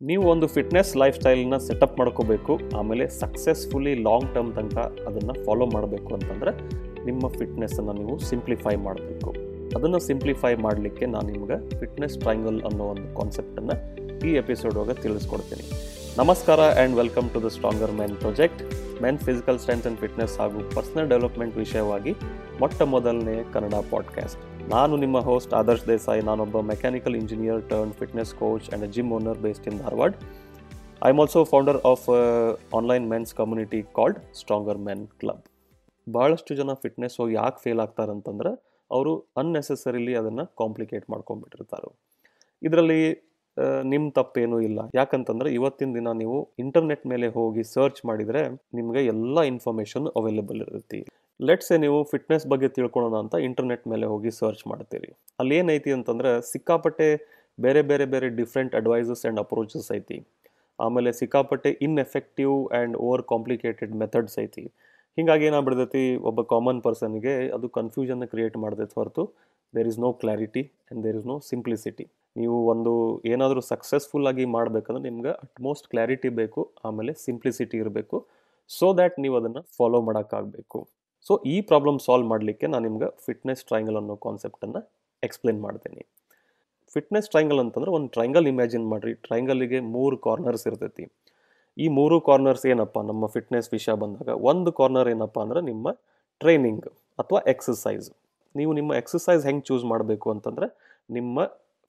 ನೀವು ಒಂದು fitness life ಸ್ಟೈಲ್ನ setup ಮಾಡ್ಕೋಬೇಕು, ಆಮೇಲೆ ಸಕ್ಸಸ್ಫುಲಿ ಲಾಂಗ್ ಟರ್ಮ್ ತನಕ ಅದನ್ನು ಫಾಲೋ ಮಾಡಬೇಕು ಅಂತಂದರೆ ನಿಮ್ಮ ಫಿಟ್ನೆಸ್ಸನ್ನು ನೀವು ಸಿಂಪ್ಲಿಫೈ ಮಾಡಬೇಕು. ಅದನ್ನು ಸಿಂಪ್ಲಿಫೈ ಮಾಡಲಿಕ್ಕೆ ನಾನು ನಿಮ್ಗೆ ಫಿಟ್ನೆಸ್ ಟ್ರೈಂಗಲ್ ಅನ್ನೋ ಒಂದು ಕಾನ್ಸೆಪ್ಟನ್ನು ಈ ಎಪಿಸೋಡ್ ಒಳಗೆ ತಿಳಿಸ್ಕೊಡ್ತೀನಿ. ನಮಸ್ಕಾರ and welcome to the stronger men project men physical strength and fitness ಹಾಗೂ ಪರ್ಸನಲ್ ಡೆವಲಪ್ಮೆಂಟ್ ವಿಷಯವಾಗಿ ಮೊಟ್ಟ ಮೊದಲನೇ ಕನ್ನಡ ಪಾಡ್ಕಾಸ್ಟ್ ನಾನು ನಿಮ್ಮ ಹೋಸ್ಟ್ ಆದರ್ಶ್ ದೇಸಾಯಿ. ನಾನೊಬ್ಬ mechanical engineer turn fitness coach and a gym owner based in Dharwad. I am also founder of online men's community called stronger men club ಭಾಳಷ್ಟು ಜನ fitness ಹೋಗಿ ಯಾಕೆ ಫೇಲ್ ಆಗ್ತಾರೆ ಅಂತಂದ್ರೆ, ಅವರು ಅನ್ನೆಸೆಸರಿಲಿ ಅದನ್ನು ಕಾಂಪ್ಲಿಕೇಟ್ ಮಾಡ್ಕೊಂಡ್ಬಿಟ್ಟಿರ್ತಾರೆ. ಇದರಲ್ಲಿ ನಿಮ್ಮ ತಪ್ಪೇನೂ ಇಲ್ಲ. ಯಾಕಂತಂದ್ರೆ ಇವತ್ತಿನ ದಿನ ನೀವು ಇಂಟರ್ನೆಟ್ ಮೇಲೆ ಹೋಗಿ ಸರ್ಚ್ ಮಾಡಿದರೆ ನಿಮಗೆ ಎಲ್ಲ ಇನ್ಫಾರ್ಮೇಷನ್ ಅವೈಲೇಬಲ್ ಇರುತ್ತೆ. ಲೆಟ್ಸೆ ನೀವು ಫಿಟ್ನೆಸ್ ಬಗ್ಗೆ ತಿಳ್ಕೊಳ್ಳೋಣ ಅಂತ ಇಂಟರ್ನೆಟ್ ಮೇಲೆ ಹೋಗಿ ಸರ್ಚ್ ಮಾಡ್ತೀರಿ. ಅಲ್ಲಿ ಏನೈತಿ ಅಂತಂದ್ರೆ ಸಿಕ್ಕಾಪಟ್ಟೆ ಬೇರೆ ಬೇರೆ ಬೇರೆ ಡಿಫ್ರೆಂಟ್ ಅಡ್ವೈಸಸ್ ಆ್ಯಂಡ್ ಅಪ್ರೋಚಸ್ ಐತಿ. ಆಮೇಲೆ ಸಿಕ್ಕಾಪಟ್ಟೆ ineffective and over complicated methods ಐತಿ. ಹೀಗಾಗಿ ಏನಾಗ್ಬಿಡ್ತೈತಿ, ಒಬ್ಬ ಕಾಮನ್ ಪರ್ಸನ್ಗೆ ಅದು ಕನ್ಫ್ಯೂಷನ್ ಕ್ರಿಯೇಟ್ ಮಾಡಿದೈತೆ ಹೊರತು there is no clarity and there is no simplicity ನೀವು ಒಂದು ಏನಾದರೂ ಸಕ್ಸಸ್ಫುಲ್ ಆಗಿ ಮಾಡಬೇಕಂದ್ರೆ ನಿಮ್ಗೆ ಅಟ್ಮೋಸ್ಟ್ ಕ್ಲಾರಿಟಿ ಬೇಕು, ಆಮೇಲೆ ಸಿಂಪ್ಲಿಸಿಟಿ ಇರಬೇಕು ಸೊ ದ್ಯಾಟ್ ನೀವು ಅದನ್ನು ಫಾಲೋ ಮಾಡೋಕ್ಕಾಗಬೇಕು. ಸೊ ಈ ಪ್ರಾಬ್ಲಮ್ ಸಾಲ್ವ್ ಮಾಡಲಿಕ್ಕೆ ನಾನು ನಿಮ್ಗೆ ಫಿಟ್ನೆಸ್ ಟ್ರೈಂಗಲ್ ಅನ್ನೋ ಕಾನ್ಸೆಪ್ಟನ್ನು ಎಕ್ಸ್ಪ್ಲೇನ್ ಮಾಡ್ತೀನಿ. ಫಿಟ್ನೆಸ್ ಟ್ರೈಂಗಲ್ ಅಂತಂದ್ರೆ ಒಂದು ಟ್ರೈಂಗಲ್ ಇಮ್ಯಾಜಿನ್ ಮಾಡಿರಿ. ಟ್ರೈಂಗಲಿಗೆ ಮೂರು ಕಾರ್ನರ್ಸ್ ಇರ್ತೈತಿ. ಈ ಮೂರು ಕಾರ್ನರ್ಸ್ ಏನಪ್ಪ? ನಮ್ಮ ಫಿಟ್ನೆಸ್ ವಿಷಯ ಬಂದಾಗ, ಒಂದು ಕಾರ್ನರ್ ಏನಪ್ಪ ಅಂದ್ರೆ ನಿಮ್ಮ ಟ್ರೈನಿಂಗ್ ಅಥವಾ ಎಕ್ಸಸೈಸ್ ನೀವು ನಿಮ್ಮ ಎಕ್ಸಸೈಸ್ ಹೆಂಗೆ ಚೂಸ್ ಮಾಡಬೇಕು ಅಂತಂದ್ರೆ ನಿಮ್ಮ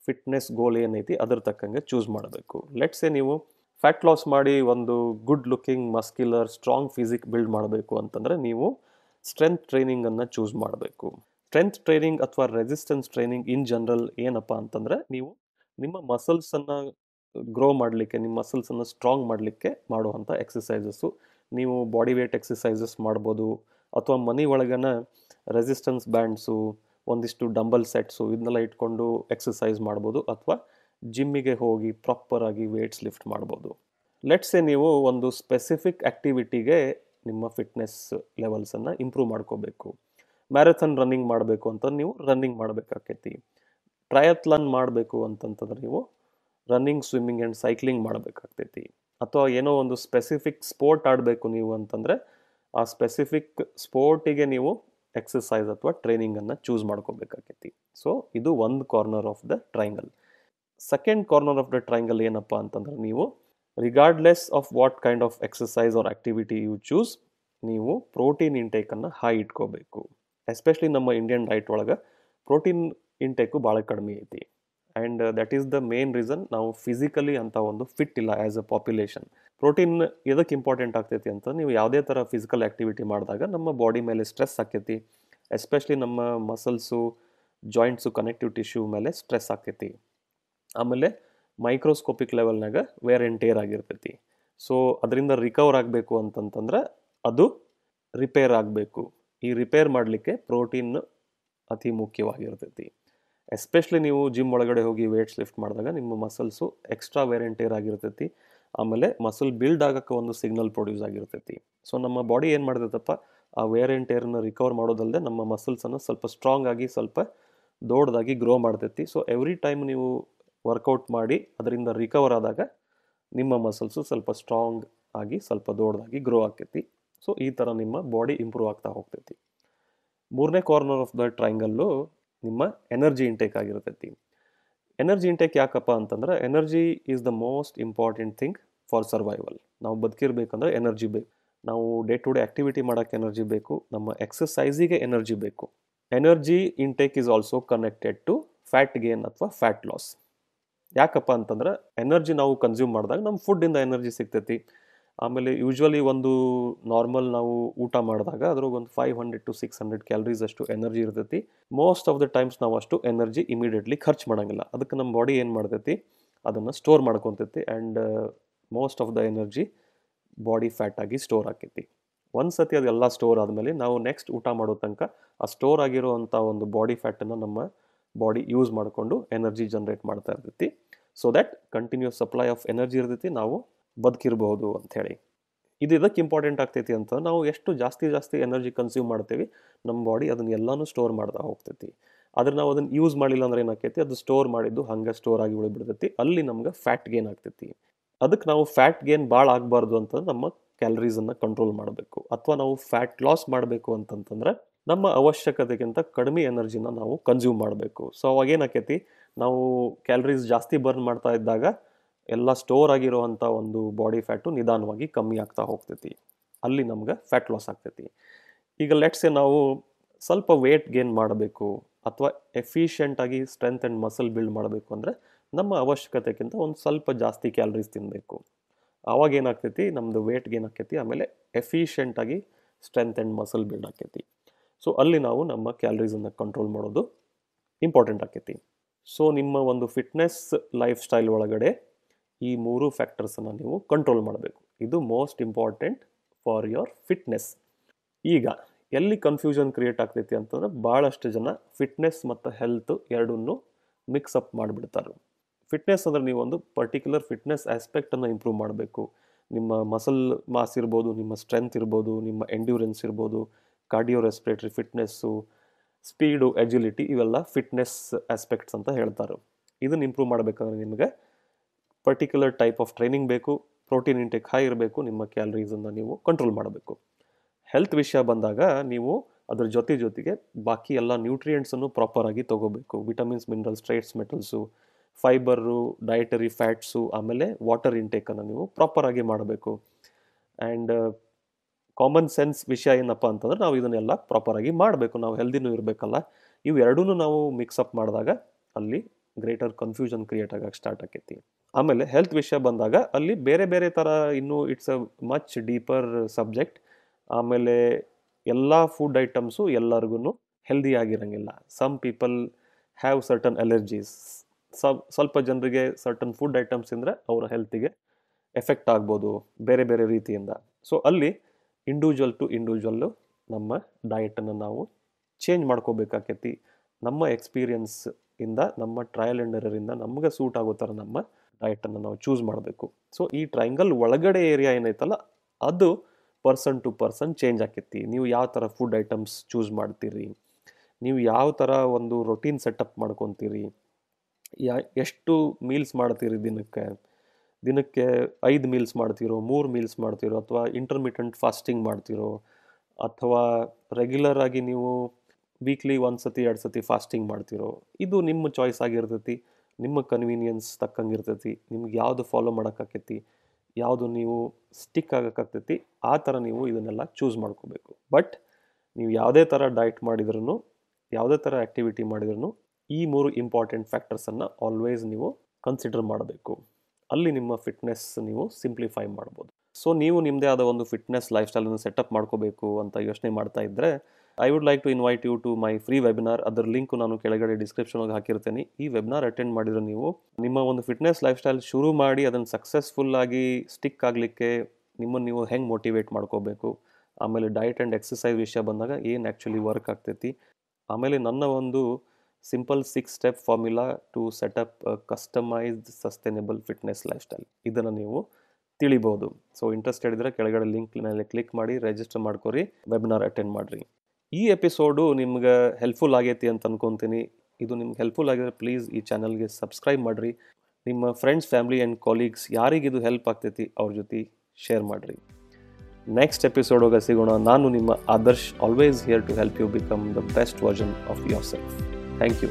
ಫಿಟ್ನೆಸ್ ಗೋಲ್ ಏನೈತಿ ಅದ್ರ ತಕ್ಕಂಗೆ ಚೂಸ್ ಮಾಡಬೇಕು. ಲೆಟ್ಸೆ ನೀವು ಫ್ಯಾಟ್ ಲಾಸ್ ಮಾಡಿ ಒಂದು good looking muscular strong physique build ಮಾಡಬೇಕು ಅಂತಂದರೆ ನೀವು ಸ್ಟ್ರೆಂತ್ ಟ್ರೈನಿಂಗನ್ನು ಚೂಸ್ ಮಾಡಬೇಕು. ಸ್ಟ್ರೆಂತ್ ಟ್ರೈನಿಂಗ್ ಅಥವಾ ರೆಸಿಸ್ಟೆನ್ಸ್ ಟ್ರೈನಿಂಗ್ ಇನ್ ಜನರಲ್ ಏನಪ್ಪ ಅಂತಂದರೆ ನೀವು ನಿಮ್ಮ ಮಸಲ್ಸನ್ನು ಗ್ರೋ ಮಾಡಲಿಕ್ಕೆ, ನಿಮ್ಮ ಮಸಲ್ಸನ್ನು ಸ್ಟ್ರಾಂಗ್ ಮಾಡಲಿಕ್ಕೆ ಮಾಡುವಂಥ ಎಕ್ಸಸೈಸಸ್ಸು ನೀವು ಬಾಡಿ ವೇಟ್ ಎಕ್ಸಸೈಸಸ್ ಮಾಡ್ಬೋದು ಅಥವಾ ಮನೆ ಒಳಗನ ರೆಸಿಸ್ಟೆನ್ಸ್ ಬ್ಯಾಂಡ್ಸು ಒಂದಿಷ್ಟು ಡಂಬಲ್ ಸೆಟ್ಸು ಇದನ್ನೆಲ್ಲ ಇಟ್ಕೊಂಡು ಎಕ್ಸಸೈಸ್ ಮಾಡ್ಬೋದು ಅಥವಾ ಜಿಮ್ಮಿಗೆ ಹೋಗಿ ಪ್ರಾಪರಾಗಿ ವೇಟ್ಸ್ ಲಿಫ್ಟ್ ಮಾಡ್ಬೋದು. ಲೆಟ್ಸೆ ನೀವು ಒಂದು ಸ್ಪೆಸಿಫಿಕ್ ಆ್ಯಕ್ಟಿವಿಟಿಗೆ ನಿಮ್ಮ ಫಿಟ್ನೆಸ್ ಲೆವೆಲ್ಸನ್ನು ಇಂಪ್ರೂವ್ ಮಾಡ್ಕೋಬೇಕು. ಮ್ಯಾರಥಾನ್ ರನ್ನಿಂಗ್ ಮಾಡಬೇಕು ಅಂತ ನೀವು ರನ್ನಿಂಗ್ ಮಾಡಬೇಕಾಕೈತಿ. ಟ್ರಯತ್ಲನ್ ಮಾಡಬೇಕು ಅಂತಂತಂದ್ರೆ ನೀವು ರನ್ನಿಂಗ್ ಸ್ವಿಮ್ಮಿಂಗ್ ಆ್ಯಂಡ್ ಸೈಕ್ಲಿಂಗ್ ಮಾಡಬೇಕಾಗ್ತೈತಿ ಅಥವಾ ಏನೋ ಒಂದು ಸ್ಪೆಸಿಫಿಕ್ ಸ್ಪೋರ್ಟ್ ಆಡಬೇಕು ನೀವು ಅಂತಂದರೆ ಆ ಸ್ಪೆಸಿಫಿಕ್ ಸ್ಪೋರ್ಟಿಗೆ ನೀವು ಎಕ್ಸಸೈಸ್ ಅಥವಾ ಟ್ರೈನಿಂಗನ್ನು ಚೂಸ್ ಮಾಡ್ಕೋಬೇಕಾಕೈತಿ. ಸೊ ಇದು ಒಂದು corner of the triangle second corner of the triangle ಏನಪ್ಪ ಅಂತಂದ್ರೆ ನೀವು regardless of what kind of exercise or activity you choose ನೀವು ಪ್ರೋಟೀನ್ ಇಂಟೇಕನ್ನು ಹೈ ಇಟ್ಕೋಬೇಕು. ಎಸ್ಪೆಷಲಿ ನಮ್ಮ ಇಂಡಿಯನ್ ಡೈಟ್ ಒಳಗೆ ಪ್ರೋಟೀನ್ ಇಂಟೇಕು ಭಾಳ ಕಡಿಮೆ ಐತಿ. And that is the main reason ನಾವು ಫಿಸಿಕಲಿ ಅಂತ ಒಂದು ಫಿಟ್ ಇಲ್ಲ ಆ್ಯಸ್ ಅ ಪಾಪ್ಯುಲೇಷನ್ ಪ್ರೋಟೀನ್ ಎದಕ್ಕೆ ಇಂಪಾರ್ಟೆಂಟ್ ಆಗ್ತೈತಿ ಅಂತ ನೀವು ಯಾವುದೇ ಥರ ಫಿಸಿಕಲ್ ಆ್ಯಕ್ಟಿವಿಟಿ ಮಾಡಿದಾಗ ನಮ್ಮ ಬಾಡಿ ಮೇಲೆ ಸ್ಟ್ರೆಸ್ ಆಕೈತಿ ಎಸ್ಪೆಷಲಿ ನಮ್ಮ ಮಸಲ್ಸು ಜಾಯಿಂಟ್ಸು ಕನೆಕ್ಟಿವ್ ಟಿಶ್ಯೂ ಮೇಲೆ ಸ್ಟ್ರೆಸ್ ಆಕೈತಿ ಆಮೇಲೆ ಮೈಕ್ರೋಸ್ಕೋಪಿಕ್ ಲೆವೆಲ್ನಾಗ ವೇರ್ ಆ್ಯಂಡ್ ಟೇರ್ ಆಗಿರ್ತೈತಿ. ಸೊ ಅದರಿಂದ ರಿಕವರ್ ಆಗಬೇಕು ಅಂತಂತಂದ್ರೆ ಅದು ರಿಪೇರ್ ಆಗಬೇಕು. ಈ ರಿಪೇರ್ ಮಾಡಲಿಕ್ಕೆ ಪ್ರೋಟೀನ್ ಅತಿ ಮುಖ್ಯವಾಗಿರ್ತೈತಿ. ಎಸ್ಪೆಷಲಿ ನೀವು ಜಿಮ್ ಒಳಗಡೆ ಹೋಗಿ ವೇಟ್ಸ್ ಲಿಫ್ಟ್ ಮಾಡಿದಾಗ ನಿಮ್ಮ ಮಸಲ್ಸು ಎಕ್ಸ್ಟ್ರಾ ವೇರ್ ಆ್ಯಂಡ್ ಆಗಿರ್ತೈತಿ. ಆಮೇಲೆ ಮಸಲ್ ಬಿಲ್ಡ್ ಆಗೋಕ್ಕೆ ಒಂದು ಸಿಗ್ನಲ್ ಪ್ರೊಡ್ಯೂಸ್ ಆಗಿರ್ತೈತಿ. ಸೊ ನಮ್ಮ ಬಾಡಿ ಏನು ಮಾಡ್ತೈತಪ್ಪ? ಆ ವೇರ್ ಆ್ಯಂಡ್ ಟೇರನ್ನ ರಿಕವರ್ ಮಾಡೋದಲ್ಲದೆ ನಮ್ಮ ಮಸಲ್ಸನ್ನು ಸ್ವಲ್ಪ ಸ್ಟ್ರಾಂಗ್ ಆಗಿ, ಸ್ವಲ್ಪ ದೊಡ್ಡದಾಗಿ ಗ್ರೋ ಮಾಡ್ತೈತಿ. ಸೊ ಎವ್ರಿ ಟೈಮ್ ನೀವು ವರ್ಕೌಟ್ ಮಾಡಿ, ಅದರಿಂದ ರಿಕವರ್ ಆದಾಗ ನಿಮ್ಮ ಮಸಲ್ಸು ಸ್ವಲ್ಪ ಸ್ಟ್ರಾಂಗ್ ಆಗಿ, ಸ್ವಲ್ಪ ದೊಡ್ಡದಾಗಿ ಗ್ರೋ ಆಕೈತಿ ಸೊ ಈ ಥರ ನಿಮ್ಮ ಬಾಡಿ ಇಂಪ್ರೂವ್ ಆಗ್ತಾ ಹೋಗ್ತೈತಿ. ಮೂರನೇ ಕಾರ್ನರ್ ಆಫ್ ದ ಟ್ರೈಂಗಲ್ಲು ನಿಮ್ಮ ಎನರ್ಜಿ ಇಂಟೇಕ್ ಆಗಿರ್ತೈತಿ. ಎನರ್ಜಿ ಇಂಟೇಕ್ ಯಾಕಪ್ಪ ಅಂತಂದ್ರೆ energy is the most important thing for survival ನಾವು ಬದುಕಿರ್ಬೇಕಂದ್ರೆ ಎನರ್ಜಿ ಬೇಕು ನಾವು ಡೇ ಟು ಡೇ ಆ್ಯಕ್ಟಿವಿಟಿ ಮಾಡೋಕ್ಕೆ ಎನರ್ಜಿ ಬೇಕು, ನಮ್ಮ ಎಕ್ಸಸೈಸಿಗೆ ಎನರ್ಜಿ ಬೇಕು. Energy intake is also connected to fat gain ಅಥವಾ ಫ್ಯಾಟ್ ಲಾಸ್ ಯಾಕಪ್ಪ ಅಂತಂದ್ರೆ ಎನರ್ಜಿ ನಾವು ಕನ್ಸ್ಯೂಮ್ ಮಾಡಿದಾಗ ನಮ್ಮ ಫುಡ್ಡಿಂದ ಎನರ್ಜಿ ಸಿಗ್ತೈತಿ. ಆಮೇಲೆ ಯೂಶ್ವಲಿ ಒಂದು ನಾರ್ಮಲ್ ನಾವು ಊಟ ಮಾಡಿದಾಗ ಅದ್ರಾಗ ಒಂದು five hundred to six hundred calories ಅಷ್ಟು ಎನರ್ಜಿ ಇರ್ತೈತಿ. ಮೋಸ್ಟ್ ಆಫ್ ದ ಟೈಮ್ಸ್ ನಾವು ಅಷ್ಟು ಎನರ್ಜಿ ಇಮಿಡಿಯೇಟ್ಲಿ ಖರ್ಚು ಮಾಡೋಂಗಿಲ್ಲ. ಅದಕ್ಕೆ ನಮ್ಮ ಬಾಡಿ ಏನು ಮಾಡ್ತೈತಿ? ಅದನ್ನು store ಮಾಡ್ಕೊತೈತಿ and most of the energy body fat ಆಗಿ ಸ್ಟೋರ್ ಆಕೈತಿ ಒಂದು ಸತಿ ಅದೆಲ್ಲ ಸ್ಟೋರ್ ಆದಮೇಲೆ ನಾವು ನೆಕ್ಸ್ಟ್ ಊಟ ಮಾಡೋ ತನಕ ಆ ಸ್ಟೋರ್ ಆಗಿರುವಂಥ ಒಂದು ಬಾಡಿ ಫ್ಯಾಟನ್ನು ನಮ್ಮ ಬಾಡಿ ಯೂಸ್ ಮಾಡಿಕೊಂಡು ಎನರ್ಜಿ ಜನ್ರೇಟ್ ಮಾಡ್ತಾ ಇರ್ತೈತಿ. So that continuous supply of energy ಇರ್ತೈತಿ. ನಾವು ಬದುಕಿರ್ಬೋದು ಅಂಥೇಳಿ. ಇದು ಇದಕ್ಕೆ ಇಂಪಾರ್ಟೆಂಟ್ ಆಗ್ತೈತಿ ಅಂತ ನಾವು ಎಷ್ಟು ಜಾಸ್ತಿ ಜಾಸ್ತಿ ಎನರ್ಜಿ ಕನ್ಸ್ಯೂಮ್ ಮಾಡ್ತೀವಿ, ನಮ್ಮ ಬಾಡಿ ಅದನ್ನ ಎಲ್ಲಾನು ಸ್ಟೋರ್ ಮಾಡ್ತಾ ಹೋಗ್ತೈತಿ. ಆದ್ರೆ ನಾವು ಅದನ್ನ ಯೂಸ್ ಮಾಡಿಲ್ಲ ಅಂದ್ರೆ ಏನಾಕೈತಿ ಅದು ಸ್ಟೋರ್ ಮಾಡಿದ್ದು ಹಂಗೆ ಸ್ಟೋರ್ ಆಗಿ ಉಳಿಬಿಡ್ತೈತಿ, ಅಲ್ಲಿ ನಮ್ಗೆ ಫ್ಯಾಟ್ ಗೇನ್ ಆಗ್ತೈತಿ. ಅದಕ್ಕೆ ನಾವು ಫ್ಯಾಟ್ ಗೇನ್ ಭಾಳ ಆಗಬಾರ್ದು ಅಂತಂದ್ರೆ ನಮ್ಮ ಕ್ಯಾಲರೀಸನ್ನು ಕಂಟ್ರೋಲ್ ಮಾಡಬೇಕು. ಅಥವಾ ನಾವು ಫ್ಯಾಟ್ ಲಾಸ್ ಮಾಡಬೇಕು ಅಂತಂತಂದ್ರೆ ನಮ್ಮ ಅವಶ್ಯಕತೆಗಿಂತ ಕಡಿಮೆ ಎನರ್ಜಿನ ನಾವು ಕನ್ಸ್ಯೂಮ್ ಮಾಡಬೇಕು. ಸೊ ಅವಾಗ ಏನಾಕೈತಿ ನಾವು ಕ್ಯಾಲರೀಸ್ ಜಾಸ್ತಿ ಬರ್ನ್ ಮಾಡ್ತಾ ಇದ್ದಾಗ ಎಲ್ಲ ಸ್ಟೋರ್ ಆಗಿರುವಂಥ ಒಂದು ಬಾಡಿ ಫ್ಯಾಟು ನಿಧಾನವಾಗಿ ಕಮ್ಮಿ ಆಗ್ತಾ ಹೋಗ್ತೈತಿ. ಅಲ್ಲಿ ನಮ್ಗೆ ಫ್ಯಾಟ್ ಲಾಸ್ ಆಗ್ತೈತಿ. ಈಗ ಲೆಟ್ಸೆ ನಾವು ಸ್ವಲ್ಪ ವೇಟ್ ಗೇನ್ ಮಾಡಬೇಕು ಅಥವಾ ಎಫಿಷಿಯೆಂಟಾಗಿ ಸ್ಟ್ರೆಂತ್ ಆ್ಯಂಡ್ ಮಸಲ್ ಬಿಲ್ಡ್ ಮಾಡಬೇಕು ಅಂದರೆ ನಮ್ಮ ಅವಶ್ಯಕತೆಗಿಂತ ಒಂದು ಸ್ವಲ್ಪ ಜಾಸ್ತಿ ಕ್ಯಾಲರೀಸ್ ತಿನ್ನಬೇಕು ಆವಾಗ ಏನಾಗ್ತೈತಿ? ನಮ್ಮದು ವೇಟ್ ಗೇನ್ ಆಕೈತಿ ಆಮೇಲೆ ಎಫಿಷಿಯೆಂಟಾಗಿ ಸ್ಟ್ರೆಂತ್ ಆ್ಯಂಡ್ ಮಸಲ್ ಬಿಲ್ಡ್ ಆಕೈತಿ ಸೊ ಅಲ್ಲಿ ನಾವು ನಮ್ಮ ಕ್ಯಾಲರೀಸನ್ನು ಕಂಟ್ರೋಲ್ ಮಾಡೋದು ಇಂಪಾರ್ಟೆಂಟ್ ಆಕೈತಿ ಸೊ ನಿಮ್ಮ ಒಂದು ಫಿಟ್ನೆಸ್ ಲೈಫ್ ಸ್ಟೈಲ್ ಒಳಗಡೆ ಈ ಮೂರು ಫ್ಯಾಕ್ಟರ್ಸನ್ನು ನೀವು ಕಂಟ್ರೋಲ್ ಮಾಡಬೇಕು. ಇದು most important for your fitness ಈಗ ಎಲ್ಲಿ ಕನ್ಫ್ಯೂಷನ್ ಕ್ರಿಯೇಟ್ ಆಗ್ತೈತಿ ಅಂತಂದ್ರೆ ಭಾಳಷ್ಟು ಜನ ಫಿಟ್ನೆಸ್ ಮತ್ತು ಹೆಲ್ತ್ ಎರಡನ್ನೂ ಮಿಕ್ಸ್ ಅಪ್ ಮಾಡಿಬಿಡ್ತಾರೆ. ಫಿಟ್ನೆಸ್ ಅಂದರೆ ಒಂದು ಪರ್ಟಿಕ್ಯುಲರ್ ಫಿಟ್ನೆಸ್ ಆಸ್ಪೆಕ್ಟನ್ನು ಇಂಪ್ರೂವ್ ಮಾಡಬೇಕು. ನಿಮ್ಮ ಮಸಲ್ ಮಾಸ್ ಇರ್ಬೋದು, ನಿಮ್ಮ ಸ್ಟ್ರೆಂತ್ ಇರ್ಬೋದು, ನಿಮ್ಮ ಎಂಡ್ಯೂರೆನ್ಸ್ ಇರ್ಬೋದು cardio respiratory fitness speed agility ಇವೆಲ್ಲ ಫಿಟ್ನೆಸ್ ಆಸ್ಪೆಕ್ಟ್ಸ್ ಅಂತ ಹೇಳ್ತಾರೆ. ಇದನ್ನು ಇಂಪ್ರೂವ್ ಮಾಡಬೇಕಂದ್ರೆ ನಿಮಗೆ ಪರ್ಟಿಕ್ಯುಲರ್ ಟೈಪ್ ಆಫ್ ಟ್ರೈನಿಂಗ್ ಬೇಕು ಪ್ರೋಟೀನ್ ಇಂಟೇಕ್ ಹೈ ಇರಬೇಕು, ನಿಮ್ಮ ಕ್ಯಾಲರೀಸನ್ನು ನೀವು ಕಂಟ್ರೋಲ್ ಮಾಡಬೇಕು. ಹೆಲ್ತ್ ವಿಷಯ ಬಂದಾಗ ನೀವು ಅದ್ರ ಜೊತೆ ಜೊತೆಗೆ ಬಾಕಿ ಎಲ್ಲ ನ್ಯೂಟ್ರಿಯೆಂಟ್ಸನ್ನು ಪ್ರಾಪರಾಗಿ ತೊಗೋಬೇಕು. Vitamins minerals trace metals fibre dietary fats ಆಮೇಲೆ ವಾಟರ್ ಇಂಟೇಕನ್ನು ನೀವು ಪ್ರಾಪರಾಗಿ ಮಾಡಬೇಕು. ಆ್ಯಂಡ್ ಕಾಮನ್ ಸೆನ್ಸ್ ವಿಷಯ ಏನಪ್ಪ ಅಂತಂದ್ರೆ ನಾವು ಇದನ್ನೆಲ್ಲ ಪ್ರಾಪರಾಗಿ ಮಾಡಬೇಕು. ನಾವು ಹೆಲ್ದಿನೂ ಇರಬೇಕಲ್ಲ. ಇವು ಎರಡೂ ನಾವು ಮಿಕ್ಸಪ್ ಮಾಡಿದಾಗ ಅಲ್ಲಿ ಗ್ರೇಟರ್ ಕನ್ಫ್ಯೂಷನ್ ಕ್ರಿಯೇಟ್ ಆಗಕ್ಕೆ ಸ್ಟಾರ್ಟ್ ಆಕೈತಿ. ಆಮೇಲೆ ಹೆಲ್ತ್ ವಿಷಯ ಬಂದಾಗ ಅಲ್ಲಿ ಬೇರೆ ಬೇರೆ ಥರ ಇನ್ನೂ it's a much deeper subject ಆಮೇಲೆ ಎಲ್ಲ ಫುಡ್ ಐಟಮ್ಸು ಎಲ್ಲರಿಗೂ healthy ಆಗಿರೋಂಗಿಲ್ಲ. Some people have certain allergies ಸಬ್ ಸ್ವಲ್ಪ ಜನರಿಗೆ ಸರ್ಟನ್ ಫುಡ್ ಐಟಮ್ಸ್ ಅಂದರೆ ಅವರ ಹೆಲ್ತಿಗೆ ಎಫೆಕ್ಟ್ ಆಗ್ಬೋದು ಬೇರೆ ಬೇರೆ ರೀತಿಯಿಂದ. ಸೊ ಅಲ್ಲಿ ಇಂಡಿವಿಜುವಲ್ ಟು ಇಂಡಿವಿಜುವಲ್ಲು ನಮ್ಮ ಡಯಟನ್ನು ನಾವು ಚೇಂಜ್ ಮಾಡ್ಕೋಬೇಕಾಕೈತಿ. ನಮ್ಮ ಎಕ್ಸ್ಪೀರಿಯನ್ಸ್ ಇಂದ, ನಮ್ಮ ಟ್ರಯಲ್ ಆ್ಯಂಡ್ ನಮಗೆ ಸೂಟ್ ಆಗೋ ಥರ ನಮ್ಮ ಡಯಟನ್ನು ನಾವು ಚೂಸ್ ಮಾಡಬೇಕು. ಸೊ ಈ ಟ್ರಯಾಂಗಲ್ ಒಳಗಡೆ ಏರಿಯಾ ಏನೈತಲ್ಲ, ಅದು ಪರ್ಸನ್ ಟು ಪರ್ಸನ್ ಚೇಂಜ್ ಆಕೈತಿ. ನೀವು ಯಾವ ಥರ ಫುಡ್ ಐಟಮ್ಸ್ ಚೂಸ್ ಮಾಡ್ತೀರಿ? ನೀವು ಯಾವ ಥರ ಒಂದು ರೊಟೀನ್ ಸೆಟಪ್ ಮಾಡ್ಕೊತೀರಿ? ಯಾ, ಎಷ್ಟು ಮೀಲ್ಸ್ ಮಾಡ್ತೀರಿ ದಿನಕ್ಕೆ? ದಿನಕ್ಕೆ ಐದು ಮೀಲ್ಸ್ ಮಾಡ್ತಿರೋ, ಮೂರು ಮೀಲ್ಸ್ ಮಾಡ್ತಿರೋ, ಅಥವಾ ಇಂಟರ್ಮಿಟೆಂಟ್ ಫಾಸ್ಟಿಂಗ್ ಮಾಡ್ತಿರೋ, ಅಥವಾ ರೆಗ್ಯುಲರ್ ಆಗಿ ನೀವು ವೀಕ್ಲಿ ಒಂದು ಸತಿ ಎರಡು ಸತಿ ಫಾಸ್ಟಿಂಗ್ ಮಾಡ್ತಿರೋ, ಇದು ನಿಮ್ಮ ಚಾಯ್ಸ್ ಆಗಿರ್ತೈತಿ. ನಿಮ್ಮ ಕನ್ವೀನಿಯನ್ಸ್ ತಕ್ಕಂಗಿರ್ತೈತಿ, ನಿಮ್ಗೆ ಯಾವುದು ಫಾಲೋ ಮಾಡೋಕ್ಕಾಕೈತಿ, ಯಾವುದು ನೀವು ಸ್ಟಿಕ್ ಆಗೋಕ್ಕಾಗ್ತೈತಿ, ಆ ಥರ ನೀವು ಇದನ್ನೆಲ್ಲ ಚೂಸ್ ಮಾಡ್ಕೋಬೇಕು. ಬಟ್ ನೀವು ಯಾವುದೇ ಥರ ಡಯಟ್ ಮಾಡಿದ್ರೂ ಯಾವುದೇ ಥರ ಆ್ಯಕ್ಟಿವಿಟಿ ಮಾಡಿದ್ರೂ ಈ ಮೂರು ಇಂಪಾರ್ಟೆಂಟ್ ಫ್ಯಾಕ್ಟರ್ಸನ್ನು ಆಲ್ವೇಸ್ ನೀವು ಕನ್ಸಿಡರ್ ಮಾಡಬೇಕು. ಅಲ್ಲಿ ನಿಮ್ಮ ಫಿಟ್ನೆಸ್ ನೀವು ಸಿಂಪ್ಲಿಫೈ ಮಾಡ್ಬೋದು. ಸೊ ನೀವು ನಿಮ್ಮದೇ ಆದ ಒಂದು ಫಿಟ್ನೆಸ್ ಲೈಫ್ ಸ್ಟೈಲನ್ನು ಸೆಟಪ್ ಮಾಡ್ಕೋಬೇಕು ಅಂತ ಯೋಚನೆ ಮಾಡ್ತಾ ಇದ್ದರೆ I would like to invite you to my free webinar ಅದರ ಲಿಂಕ್ ನಾನು ಕೆಳಗಡೆ ಡಿಸ್ಕ್ರಿಪ್ಷನ್ ಹಾಕಿರ್ತೇನೆ. ಈ ವೆಬಿನಾರ್ ಅಟೆಂಡ್ ಮಾಡಿದ್ರೆ ನೀವು ನಿಮ್ಮ ಒಂದು ಫಿಟ್ನೆಸ್ ಲೈಫ್ ಸ್ಟೈಲ್ ಶುರು ಮಾಡಿ ಅದನ್ನು ಸಕ್ಸಸ್ಫುಲ್ ಆಗಿ ಸ್ಟಿಕ್ ಆಗಲಿಕ್ಕೆ ನಿಮ್ಮನ್ನು ನೀವು ಹೆಂಗೆ ಮೋಟಿವೇಟ್ ಮಾಡ್ಕೋಬೇಕು? ಆಮೇಲೆ ಡಯಟ್ ಆ್ಯಂಡ್ ಎಕ್ಸಸೈಸ್ ವಿಷಯ ಬಂದಾಗ ಏನು ಆ್ಯಕ್ಚುಲಿ ವರ್ಕ್ ಆಗ್ತೈತಿ? ಆಮೇಲೆ ನನ್ನ ಒಂದು simple six step formula to set up customised sustainable fitness lifestyle ಇದನ್ನು ನೀವು ತಿಳಿಬೋದು. ಸೊ ಇಂಟ್ರೆಸ್ಟೆಡ್ ಇದ್ದರೆ ಕೆಳಗಡೆ ಲಿಂಕ್ ಮೇಲೆ ಕ್ಲಿಕ್ ಮಾಡಿ ರಿಜಿಸ್ಟರ್ ಮಾಡ್ಕೊರಿ ವೆಬಿನಾರ್ ಅಟೆಂಡ್ ಮಾಡಿರಿ. ಈ ಎಪಿಸೋಡು ನಿಮ್ಗೆ ಹೆಲ್ಪ್ಫುಲ್ ಆಗೈತಿ ಅಂತ ಅನ್ಕೊತೀನಿ. ಇದು ನಿಮ್ಗೆ ಹೆಲ್ಪ್ಫುಲ್ ಆಗಿದ್ರೆ ಪ್ಲೀಸ್ ಈ ಚಾನಲ್ಗೆ ಸಬ್ಸ್ಕ್ರೈಬ್ ಮಾಡಿರಿ. ನಿಮ್ಮ ಫ್ರೆಂಡ್ಸ್ ಫ್ಯಾಮಿಲಿ ಆ್ಯಂಡ್ ಕಾಲೀಗ್ಸ್ ಯಾರಿಗಿದು ಹೆಲ್ಪ್ ಆಗ್ತೈತಿ ಅವ್ರ ಜೊತೆ ಶೇರ್ ಮಾಡಿರಿ. ನೆಕ್ಸ್ಟ್ ಎಪಿಸೋಡಾಗ ಸಿಗೋಣ. ನಾನು ನಿಮ್ಮ Adarsh always here to help you become the best version of yourself thank you